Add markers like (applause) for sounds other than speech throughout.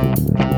Thank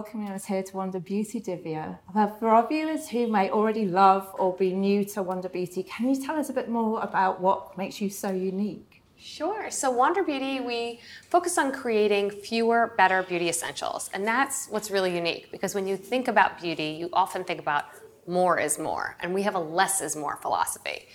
welcoming us here to Wander Beauty, Divya. For our viewers who may already love or be new to Wander Beauty, can you tell us a bit more about what makes you so unique? Sure. So, Wander Beauty, we focus on creating fewer, better beauty essentials. And that's what's really unique because when you think about beauty, you often think about more is more. And we have a less is more philosophy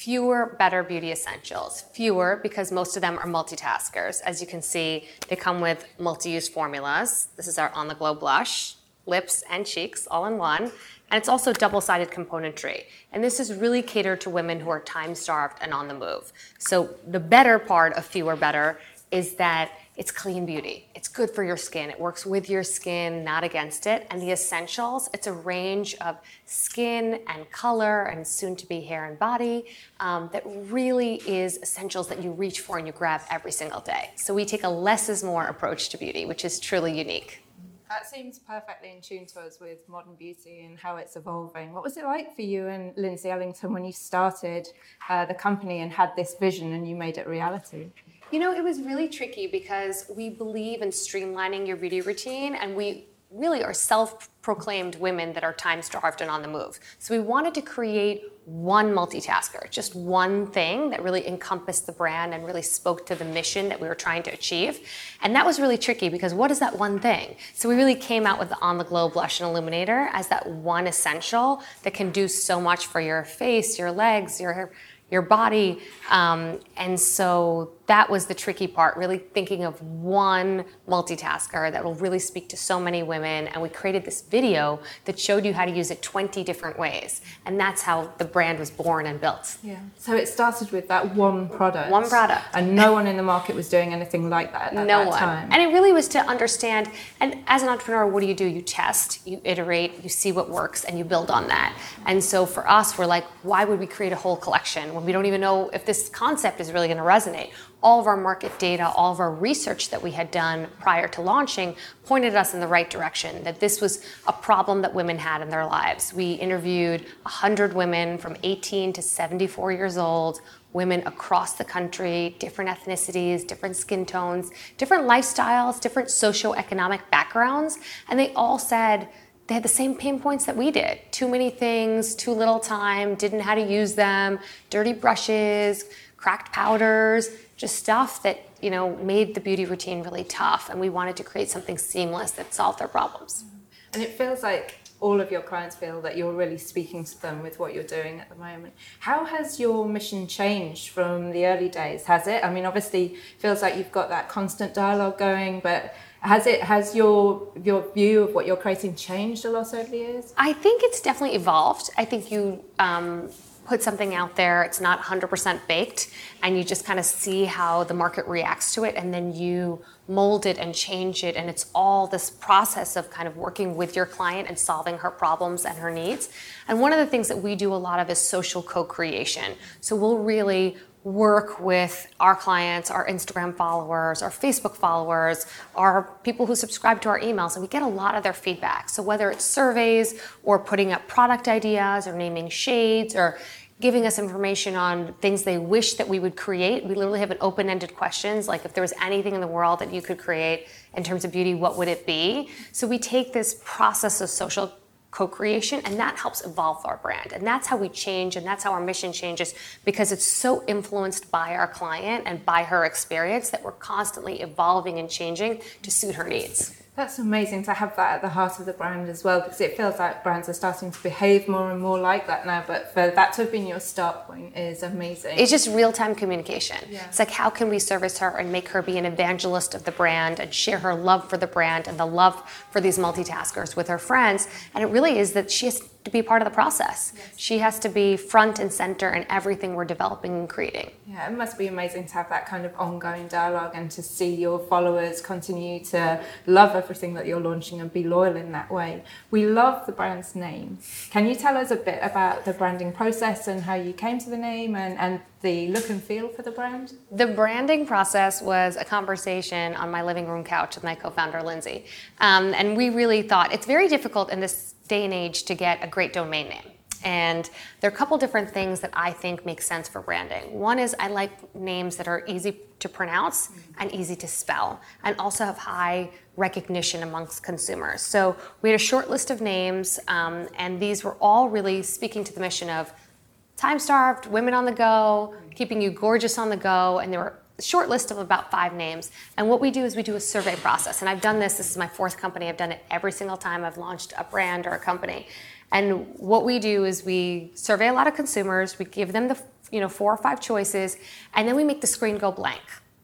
fewer, better beauty essentials. Fewer because most of them are multitaskers. As you can see, they come with multi-use formulas. This is our On The Glow blush, lips and cheeks all in one. And it's also double-sided componentry. And this is really catered to women who are time-starved and on the move. So the better part of fewer, better is that it's clean beauty. It's good for your skin. It works with your skin, not against it. And the essentials, it's a range of skin and color and soon to be hair and body um, that really is essentials that you reach for and you grab every single day. So we take a less is more approach to beauty, which is truly unique. That seems perfectly in tune to us with modern beauty and how it's evolving. What was it like for you and Lindsay Ellingson when you started uh, the company and had this vision and you made it reality? You know, it was really tricky because we believe in streamlining your beauty routine and we really are self proclaimed women that are time starved and on the move. So we wanted to create one multitasker, just one thing that really encompassed the brand and really spoke to the mission that we were trying to achieve. And that was really tricky because what is that one thing? So we really came out with the On the Glow Blush and Illuminator as that one essential that can do so much for your face, your legs, your your body. Um, and so that was the tricky part, really thinking of one multitasker that will really speak to so many women. And we created this video that showed you how to use it 20 different ways. And that's how the brand was born and built. Yeah. So it started with that one product. One product. And no one in the market was doing anything like that at that time. no that one. time. And it really was to understand, and as an entrepreneur, what do you do? You test, you iterate, you see what works, and you build on that. And so for us, we're like, why would we create a whole collection when we don't even know if this concept is really going to resonate? All of our market data, all of our research that we had done prior to launching pointed us in the right direction, that this was a problem that women had in their lives. We interviewed 100 women from 18 to 74 years old, women across the country, different ethnicities, different skin tones, different lifestyles, different socioeconomic backgrounds, and they all said, they had the same pain points that we did. Too many things, too little time, didn't know how to use them, dirty brushes, cracked powders, just stuff that you know made the beauty routine really tough and we wanted to create something seamless that solved their problems. And it feels like all of your clients feel that you're really speaking to them with what you're doing at the moment. How has your mission changed from the early days? Has it? I mean obviously feels like you've got that constant dialogue going but has it has your your view of what you're creating changed a lot over the years? I think it's definitely evolved. I think you um, put something out there, it's not 100% baked, and you just kind of see how the market reacts to it, and then you mold it and change it. And it's all this process of kind of working with your client and solving her problems and her needs. And one of the things that we do a lot of is social co creation. So we'll really work with our clients, our Instagram followers, our Facebook followers, our people who subscribe to our emails, and we get a lot of their feedback. So whether it's surveys or putting up product ideas or naming shades or giving us information on things they wish that we would create. We literally have an open-ended questions like if there was anything in the world that you could create in terms of beauty, what would it be? So we take this process of social co-creation and that helps evolve our brand and that's how we change and that's how our mission changes because it's so influenced by our client and by her experience that we're constantly evolving and changing to suit her needs that's amazing to have that at the heart of the brand as well, because it feels like brands are starting to behave more and more like that now. But for that to have been your start point is amazing. It's just real time communication. Yeah. It's like, how can we service her and make her be an evangelist of the brand and share her love for the brand and the love for these multitaskers with her friends? And it really is that she has to be part of the process. Yes. She has to be front and center in everything we're developing and creating. Yeah, it must be amazing to have that kind of ongoing dialogue and to see your followers continue to love everything that you're launching and be loyal in that way. We love the brand's name. Can you tell us a bit about the branding process and how you came to the name and, and the look and feel for the brand? The branding process was a conversation on my living room couch with my co founder, Lindsay. Um, and we really thought it's very difficult in this day and age to get a great domain name. And there are a couple different things that I think make sense for branding. One is I like names that are easy to pronounce and easy to spell, and also have high recognition amongst consumers. So we had a short list of names, um, and these were all really speaking to the mission of time starved, women on the go, keeping you gorgeous on the go, and they were short list of about five names. And what we do is we do a survey process. And I've done this, this is my fourth company, I've done it every single time I've launched a brand or a company. And what we do is we survey a lot of consumers, we give them the you know four or five choices, and then we make the screen go blank.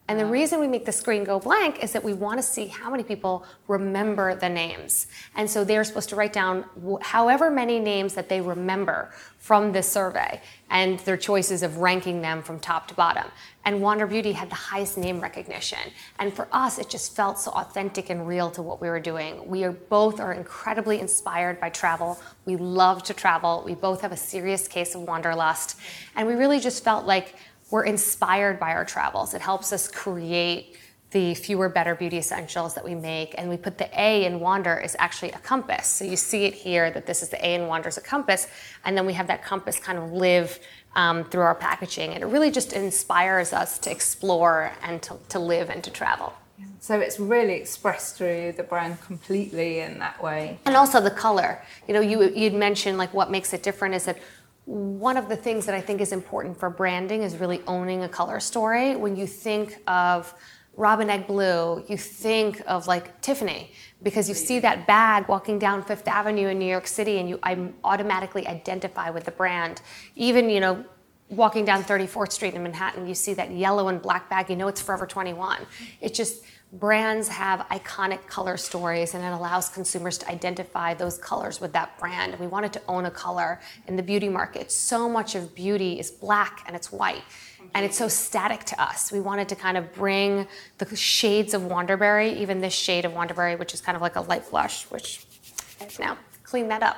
And the reason we make the screen go blank is that we want to see how many people remember the names. And so they're supposed to write down however many names that they remember from this survey and their choices of ranking them from top to bottom. And Wander Beauty had the highest name recognition. And for us, it just felt so authentic and real to what we were doing. We are both are incredibly inspired by travel. We love to travel. We both have a serious case of wanderlust. And we really just felt like we're inspired by our travels. It helps us create the fewer better beauty essentials that we make and we put the a in wander is actually a compass. So you see it here that this is the a in wander is a compass and then we have that compass kind of live um, through our packaging and it really just inspires us to explore and to, to live and to travel. So it's really expressed through the brand completely in that way. And also the color. You know you, you'd mentioned like what makes it different is that one of the things that I think is important for branding is really owning a color story. When you think of robin egg blue, you think of like Tiffany because you see that bag walking down Fifth Avenue in New York City and you I automatically identify with the brand. Even, you know, walking down 34th Street in Manhattan, you see that yellow and black bag, you know it's Forever 21. It just brands have iconic color stories and it allows consumers to identify those colors with that brand. We wanted to own a color in the beauty market. So much of beauty is black and it's white. And it's so static to us. We wanted to kind of bring the shades of Wanderberry, even this shade of Wanderberry, which is kind of like a light blush, which now clean that up.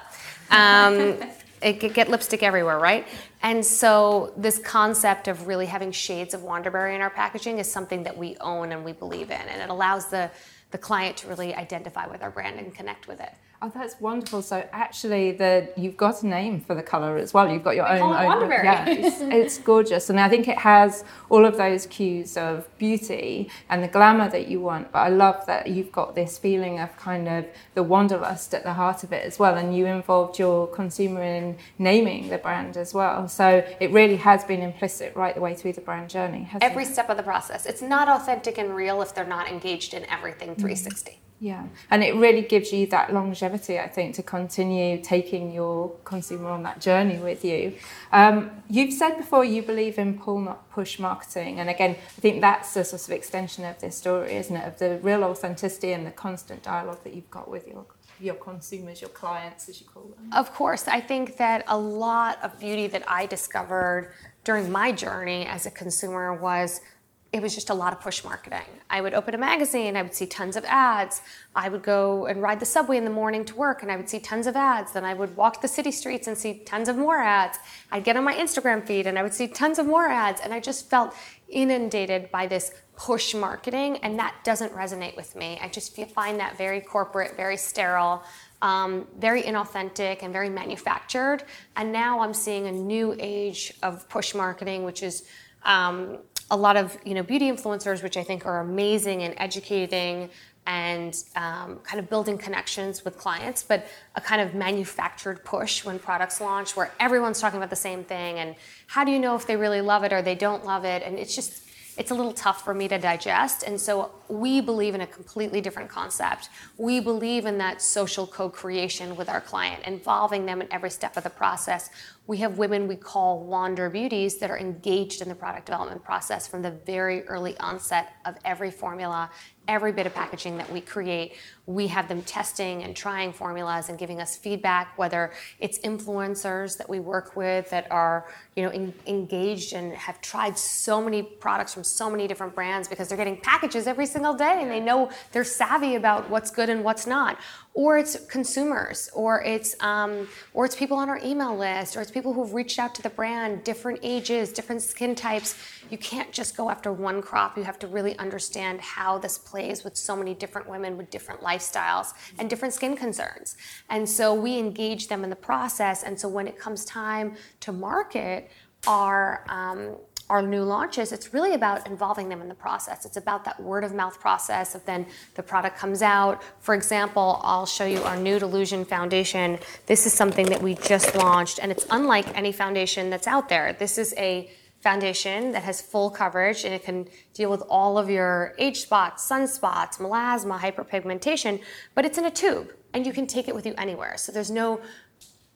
Um, (laughs) it could get lipstick everywhere, right? And so this concept of really having shades of Wanderberry in our packaging is something that we own and we believe in, and it allows the the client to really identify with our brand and connect with it. Oh, that's wonderful. So actually, the you've got a name for the color as well. You've got your own. It yeah, it's, (laughs) it's, gorgeous, and I think it has all of those cues of beauty and the glamour that you want. But I love that you've got this feeling of kind of the wanderlust at the heart of it as well, and you involved your consumer in naming the brand as well. So it really has been implicit right the way through the brand journey. Every it? Every step of the process. It's not authentic and real if they're not engaged in everything 360. Mm-hmm. Yeah, and it really gives you that longevity, I think, to continue taking your consumer on that journey with you. Um, you've said before you believe in pull, not push marketing, and again, I think that's a sort of extension of this story, isn't it? Of the real authenticity and the constant dialogue that you've got with your your consumers, your clients, as you call them. Of course, I think that a lot of beauty that I discovered during my journey as a consumer was it was just a lot of push marketing. I would open a magazine, I would see tons of ads. I would go and ride the subway in the morning to work and I would see tons of ads. Then I would walk the city streets and see tons of more ads. I'd get on my Instagram feed and I would see tons of more ads. And I just felt inundated by this push marketing and that doesn't resonate with me. I just find that very corporate, very sterile. Um, very inauthentic and very manufactured. And now I'm seeing a new age of push marketing, which is um, a lot of you know beauty influencers, which I think are amazing and educating and um, kind of building connections with clients, but a kind of manufactured push when products launch where everyone's talking about the same thing. And how do you know if they really love it or they don't love it? And it's just it's a little tough for me to digest. And so we believe in a completely different concept. We believe in that social co creation with our client, involving them in every step of the process. We have women we call Wander Beauties that are engaged in the product development process from the very early onset of every formula every bit of packaging that we create, we have them testing and trying formulas and giving us feedback, whether it's influencers that we work with that are, you know, engaged and have tried so many products from so many different brands because they're getting packages every single day and they know they're savvy about what's good and what's not. Or it's consumers, or it's um, or it's people on our email list, or it's people who've reached out to the brand, different ages, different skin types. You can't just go after one crop. You have to really understand how this plays with so many different women with different lifestyles and different skin concerns. And so we engage them in the process. And so when it comes time to market, our um, our new launches, it's really about involving them in the process. It's about that word of mouth process of then the product comes out. For example, I'll show you our new Delusion foundation. This is something that we just launched, and it's unlike any foundation that's out there. This is a foundation that has full coverage and it can deal with all of your age spots, sunspots, melasma, hyperpigmentation, but it's in a tube and you can take it with you anywhere. So there's no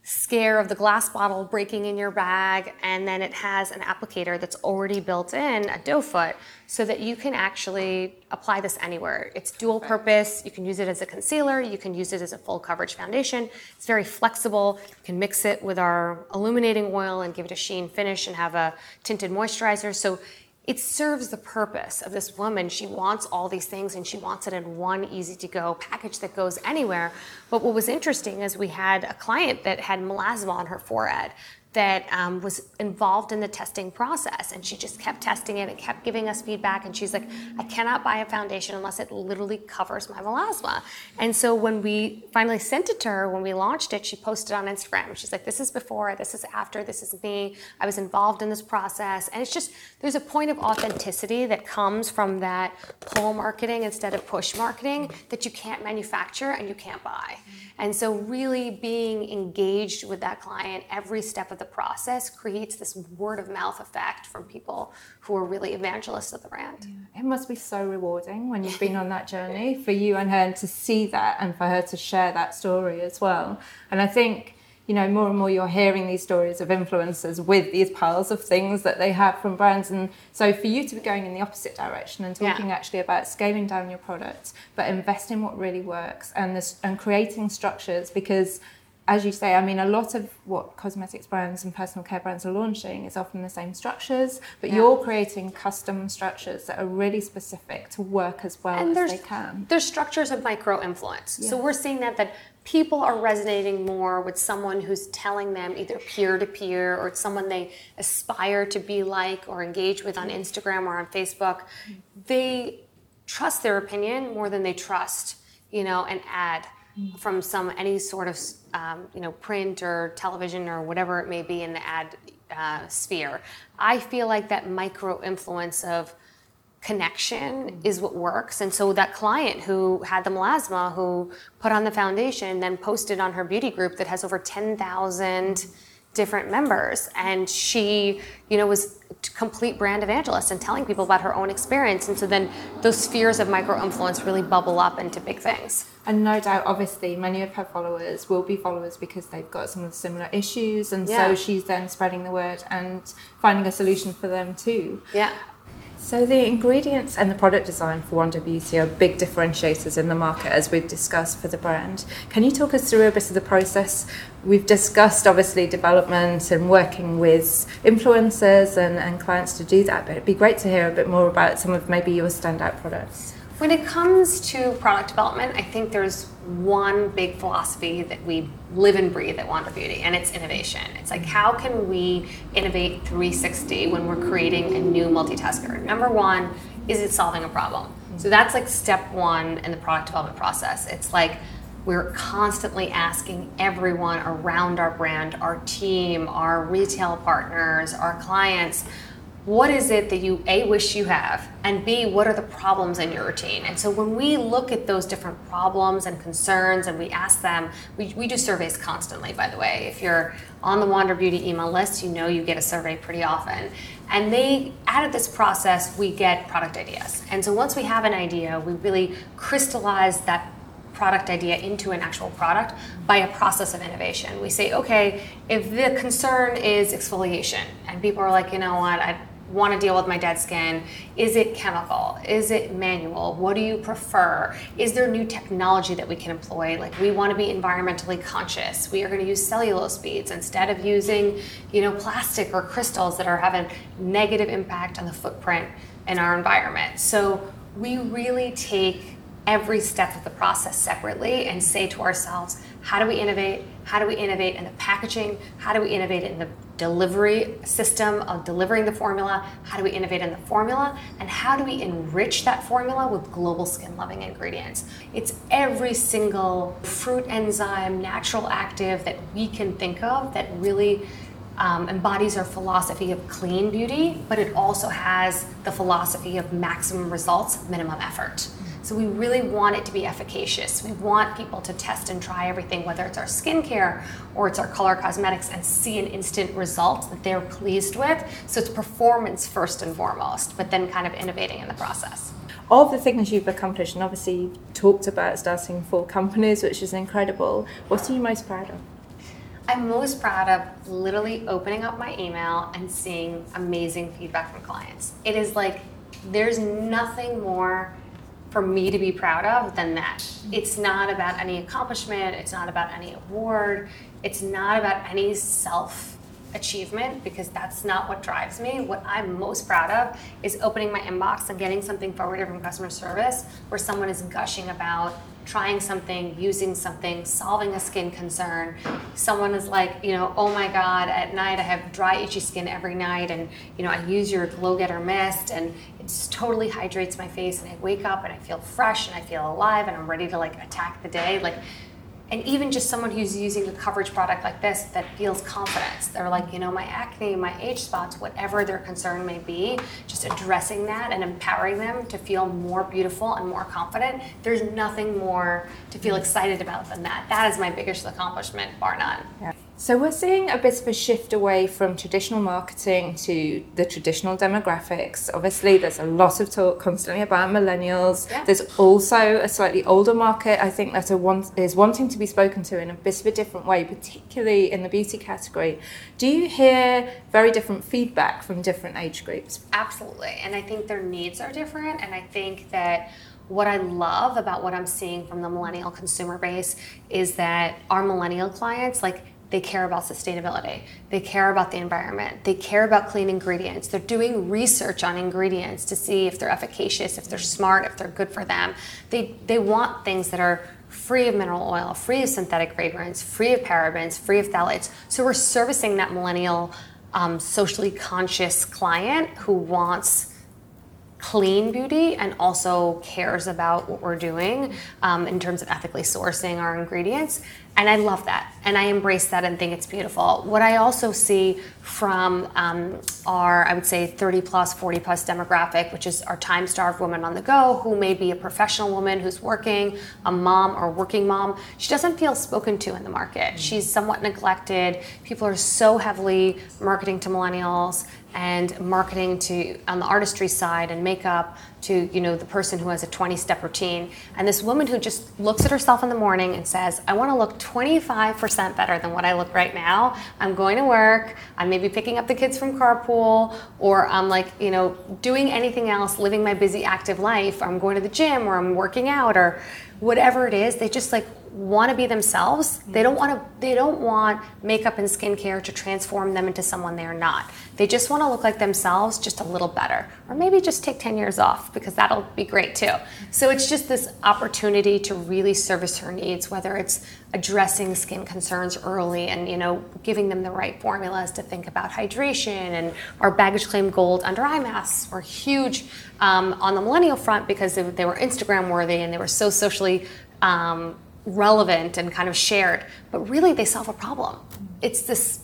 scare of the glass bottle breaking in your bag and then it has an applicator that's already built in a doe foot so that you can actually apply this anywhere. It's dual purpose. You can use it as a concealer. You can use it as a full coverage foundation. It's very flexible. You can mix it with our illuminating oil and give it a sheen finish and have a tinted moisturizer. So it serves the purpose of this woman. She wants all these things and she wants it in one easy to go package that goes anywhere. But what was interesting is we had a client that had melasma on her forehead that um, was involved in the testing process. And she just kept testing it and kept giving us feedback. And she's like i cannot buy a foundation unless it literally covers my melasma. And so when we finally sent it to her when we launched it she posted on instagram. She's like this is before this is after this is me. I was involved in this process. And it's just there's a point of authenticity that comes from that pull marketing instead of push marketing that you can't manufacture and you can't buy. And so really being engaged with that client every step of the the process creates this word of mouth effect from people who are really evangelists of the brand. Yeah. It must be so rewarding when you've been on that journey for you and her and to see that and for her to share that story as well. And I think you know, more and more you're hearing these stories of influencers with these piles of things that they have from brands. And so for you to be going in the opposite direction and talking yeah. actually about scaling down your products, but investing what really works and this and creating structures because as you say, I mean, a lot of what cosmetics brands and personal care brands are launching is often the same structures, but yeah. you're creating custom structures that are really specific to work as well and as they can. There's structures of micro influence. Yeah. So we're seeing that that people are resonating more with someone who's telling them either peer to peer or someone they aspire to be like or engage with on Instagram or on Facebook. They trust their opinion more than they trust, you know, an ad mm. from some any sort of um, you know print or television or whatever it may be in the ad uh, sphere. I feel like that micro influence of connection is what works. And so that client who had the melasma, who put on the foundation, then posted on her beauty group that has over ten thousand different members. And she you know was complete brand evangelist and telling people about her own experience. And so then those spheres of micro influence really bubble up into big things. And no doubt obviously many of her followers will be followers because they've got some of the similar issues. And yeah. so she's then spreading the word and finding a solution for them too. Yeah so the ingredients and the product design for Wander Beauty are big differentiators in the market, as we've discussed for the brand. Can you talk us through a bit of the process? We've discussed obviously development and working with influencers and, and clients to do that, but it'd be great to hear a bit more about some of maybe your standout products. When it comes to product development, I think there's one big philosophy that we live and breathe at Wander Beauty, and it's innovation. It's like, how can we innovate 360 when we're creating a new multitasker? Number one, is it solving a problem? So that's like step one in the product development process. It's like, we're constantly asking everyone around our brand, our team, our retail partners, our clients, what is it that you a wish you have and b what are the problems in your routine? And so when we look at those different problems and concerns and we ask them we, we do surveys constantly by the way. If you're on the wander beauty email list you know you get a survey pretty often. And they out of this process we get product ideas. And so once we have an idea we really crystallize that product idea into an actual product by a process of innovation. We say, okay, if the concern is exfoliation, and people are like, you know what, I want to deal with my dead skin. Is it chemical? Is it manual? What do you prefer? Is there new technology that we can employ? Like we want to be environmentally conscious. We are going to use cellulose beads instead of using, you know, plastic or crystals that are having negative impact on the footprint in our environment. So we really take every step of the process separately and say to ourselves, how do we innovate? How do we innovate in the packaging? How do we innovate in the delivery system of delivering the formula? How do we innovate in the formula? And how do we enrich that formula with global skin loving ingredients? It's every single fruit enzyme, natural active that we can think of that really um, embodies our philosophy of clean beauty, but it also has the philosophy of maximum results, minimum effort. So we really want it to be efficacious. We want people to test and try everything, whether it's our skincare or it's our color cosmetics, and see an instant result that they're pleased with. So it's performance first and foremost, but then kind of innovating in the process. All of the things you've accomplished, and obviously you've talked about starting four companies, which is incredible. What are you most proud of? I'm most proud of literally opening up my email and seeing amazing feedback from clients. It is like there's nothing more for me to be proud of than that. It's not about any accomplishment, it's not about any award, it's not about any self achievement because that's not what drives me. What I'm most proud of is opening my inbox and getting something forwarded from customer service where someone is gushing about trying something, using something, solving a skin concern. Someone is like, you know, oh my God, at night I have dry, itchy skin every night, and you know, I use your Glow Getter mist, and it just totally hydrates my face, and I wake up and I feel fresh and I feel alive, and I'm ready to like attack the day. Like and even just someone who's using a coverage product like this that feels confidence they're like you know my acne my age spots whatever their concern may be just addressing that and empowering them to feel more beautiful and more confident there's nothing more to feel excited about than that that is my biggest accomplishment bar none yeah. So we're seeing a bit of a shift away from traditional marketing to the traditional demographics. Obviously, there's a lot of talk constantly about millennials. Yeah. There's also a slightly older market. I think that want, is wanting to be spoken to in a bit of a different way, particularly in the beauty category. Do you hear very different feedback from different age groups? Absolutely, and I think their needs are different. And I think that what I love about what I'm seeing from the millennial consumer base is that our millennial clients like they care about sustainability. They care about the environment. They care about clean ingredients. They're doing research on ingredients to see if they're efficacious, if they're smart, if they're good for them. They, they want things that are free of mineral oil, free of synthetic fragrance, free of parabens, free of phthalates. So we're servicing that millennial, um, socially conscious client who wants clean beauty and also cares about what we're doing um, in terms of ethically sourcing our ingredients. And I love that. And I embrace that and think it's beautiful. What I also see from um, our, I would say, 30 plus, 40 plus demographic, which is our time starved woman on the go, who may be a professional woman who's working, a mom or working mom, she doesn't feel spoken to in the market. She's somewhat neglected. People are so heavily marketing to millennials and marketing to on the artistry side and makeup to you know the person who has a 20 step routine. And this woman who just looks at herself in the morning and says i want to look 25% better than what i look right now. I'm going to work. I'm maybe picking up the kids from carpool or i'm like you know doing anything else living my busy active life. I'm going to the gym or i'm working out or whatever it is. They just like want to be themselves. They don't want to they don't want makeup and skincare to transform them into someone they're not. They just want to look like themselves just a little better. Or maybe just take 10 years off because that'll be great too. So it's just this opportunity to really service her needs whether it's addressing skin concerns early and you know giving them the right formulas to think about hydration and our baggage claim gold under eye masks were huge um, on the millennial front because they, they, were Instagram worthy and they were so socially um, relevant and kind of shared, but really they solve a problem. It's this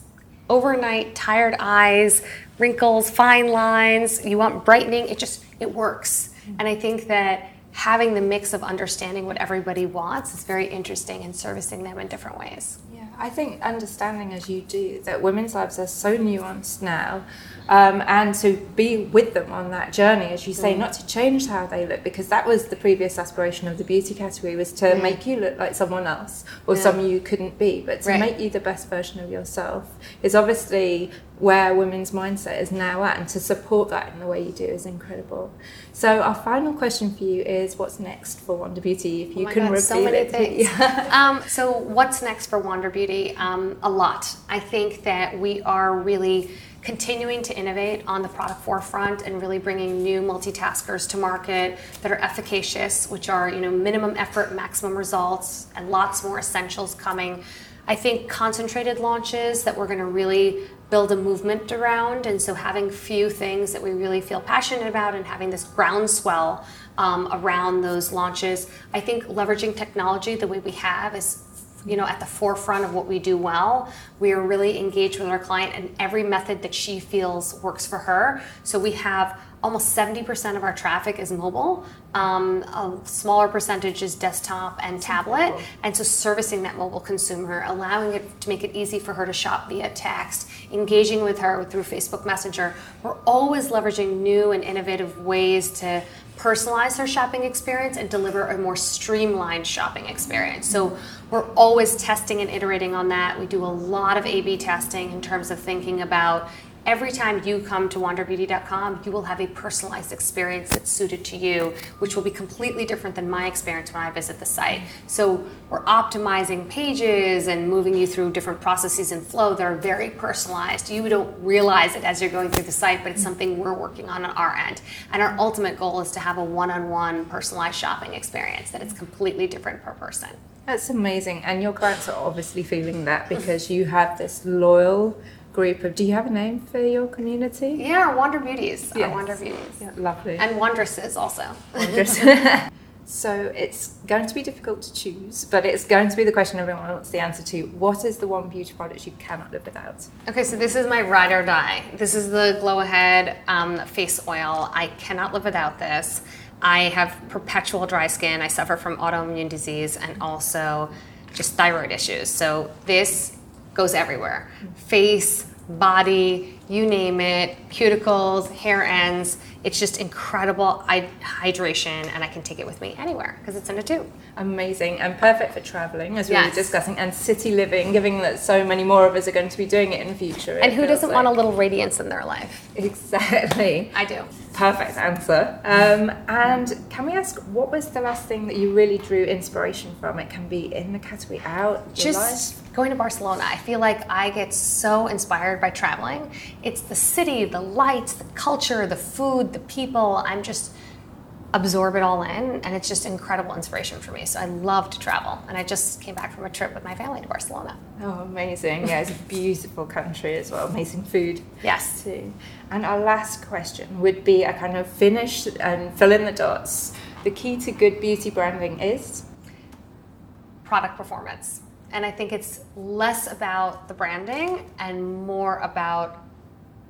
overnight tired eyes, wrinkles, fine lines, you want brightening, it just it works. And I think that having the mix of understanding what everybody wants is very interesting and servicing them in different ways. Yeah, I think understanding as you do that women's lives are so nuanced now, um, and to be with them on that journey, as you say, mm. not to change how they look, because that was the previous aspiration of the beauty category was to mm. make you look like someone else or yeah. someone you couldn't be, but to right. make you the best version of yourself is obviously where women's mindset is now at, and to support that in the way you do is incredible. So our final question for you is, what's next for Wander Beauty? If you oh can God, repeat so many it. Things. (laughs) um, so what's next for Wander Beauty? Um, a lot. I think that we are really continuing to innovate on the product forefront and really bringing new multitaskers to market that are efficacious, which are you know minimum effort, maximum results, and lots more essentials coming. I think concentrated launches that we're going to really build a movement around, and so having few things that we really feel passionate about and having this groundswell um, around those launches. I think leveraging technology the way we have is you know at the forefront of what we do well. We are really engaged with our client and every method that she feels works for her. So we have almost 70% of our traffic is mobile. Um, a smaller percentage is desktop and tablet. And so servicing that mobile consumer allowing it to make it easy for her to shop via text engaging with her through facebook messenger we're always leveraging new and innovative ways to personalize their shopping experience and deliver a more streamlined shopping experience. So we're always testing and iterating on that. We do a lot of A B testing in terms of thinking about every time you come to wanderbeauty.com, you will have a personalized experience that's suited to you, which will be completely different than my experience when I visit the site. So we're optimizing pages and moving you through different processes and flow that are very personalized. You don't realize it as you're going through the site, but it's something we're working on on our end. And our ultimate goal is to have a one-on-one personalized shopping experience that is completely different per person. That's amazing. And your clients are obviously feeling that because you have this loyal group of. Do you have a name for your community? Yeah, Wander Beauties. Yes. Our Wander Beauties. Yeah, lovely. And Wondresses also. (laughs) so it's going to be difficult to choose, but it's going to be the question everyone wants the answer to. What is the one beauty product you cannot live without? Okay, so this is my ride or die. This is the Glow Ahead um, face oil. I cannot live without this. I have perpetual dry skin. I suffer from autoimmune disease and also just thyroid issues. So this goes everywhere face, body, you name it, cuticles, hair ends. It's just incredible hydration, and I can take it with me anywhere because it's in a tube. Amazing and perfect for traveling, as we yes. were discussing, and city living, given that so many more of us are going to be doing it in the future. And who doesn't like. want a little radiance in their life? Exactly. I do. Perfect answer. Um, and can we ask, what was the last thing that you really drew inspiration from? It can be in the category, out, just life? going to Barcelona. I feel like I get so inspired by traveling. It's the city, the lights, the culture, the food, the people. I'm just absorb it all in and it's just incredible inspiration for me. So i love to travel and i just came back from a trip with my family to barcelona. Oh amazing. Yeah it's a beautiful country as well amazing food. Yes. Too. And our last question would be a kind of finish and fill in the dots. The key to good beauty branding is? Product performance. And i think it's less about the branding and more about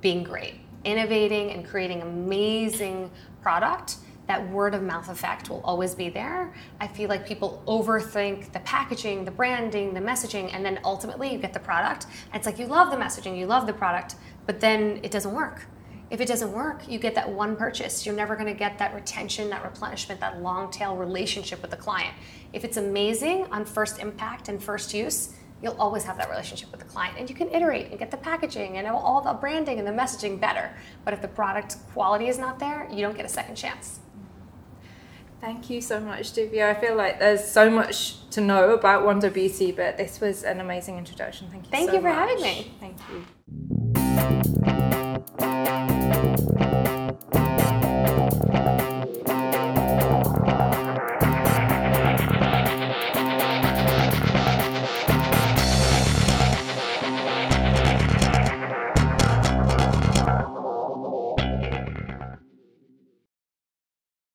being great. Innovating and creating amazing product that word of mouth effect will always be there. I feel like people overthink the packaging, the branding, the messaging, and then ultimately you get the product. And it's like you love the messaging, you love the product, but then it doesn't work. If it doesn't work, you get that one purchase. You're never going to get that retention, that replenishment, that long tail relationship with the client. If it's amazing on first impact and first use, you'll always have that relationship with the client and you can iterate and get the packaging and all the branding and the messaging better. But if the product quality is not there, you don't get a second chance. Thank you so much, Divya. I feel like there's so much to know about Wander Beauty, but this was an amazing introduction. Thank you Thank so you for much. having me. Thank you.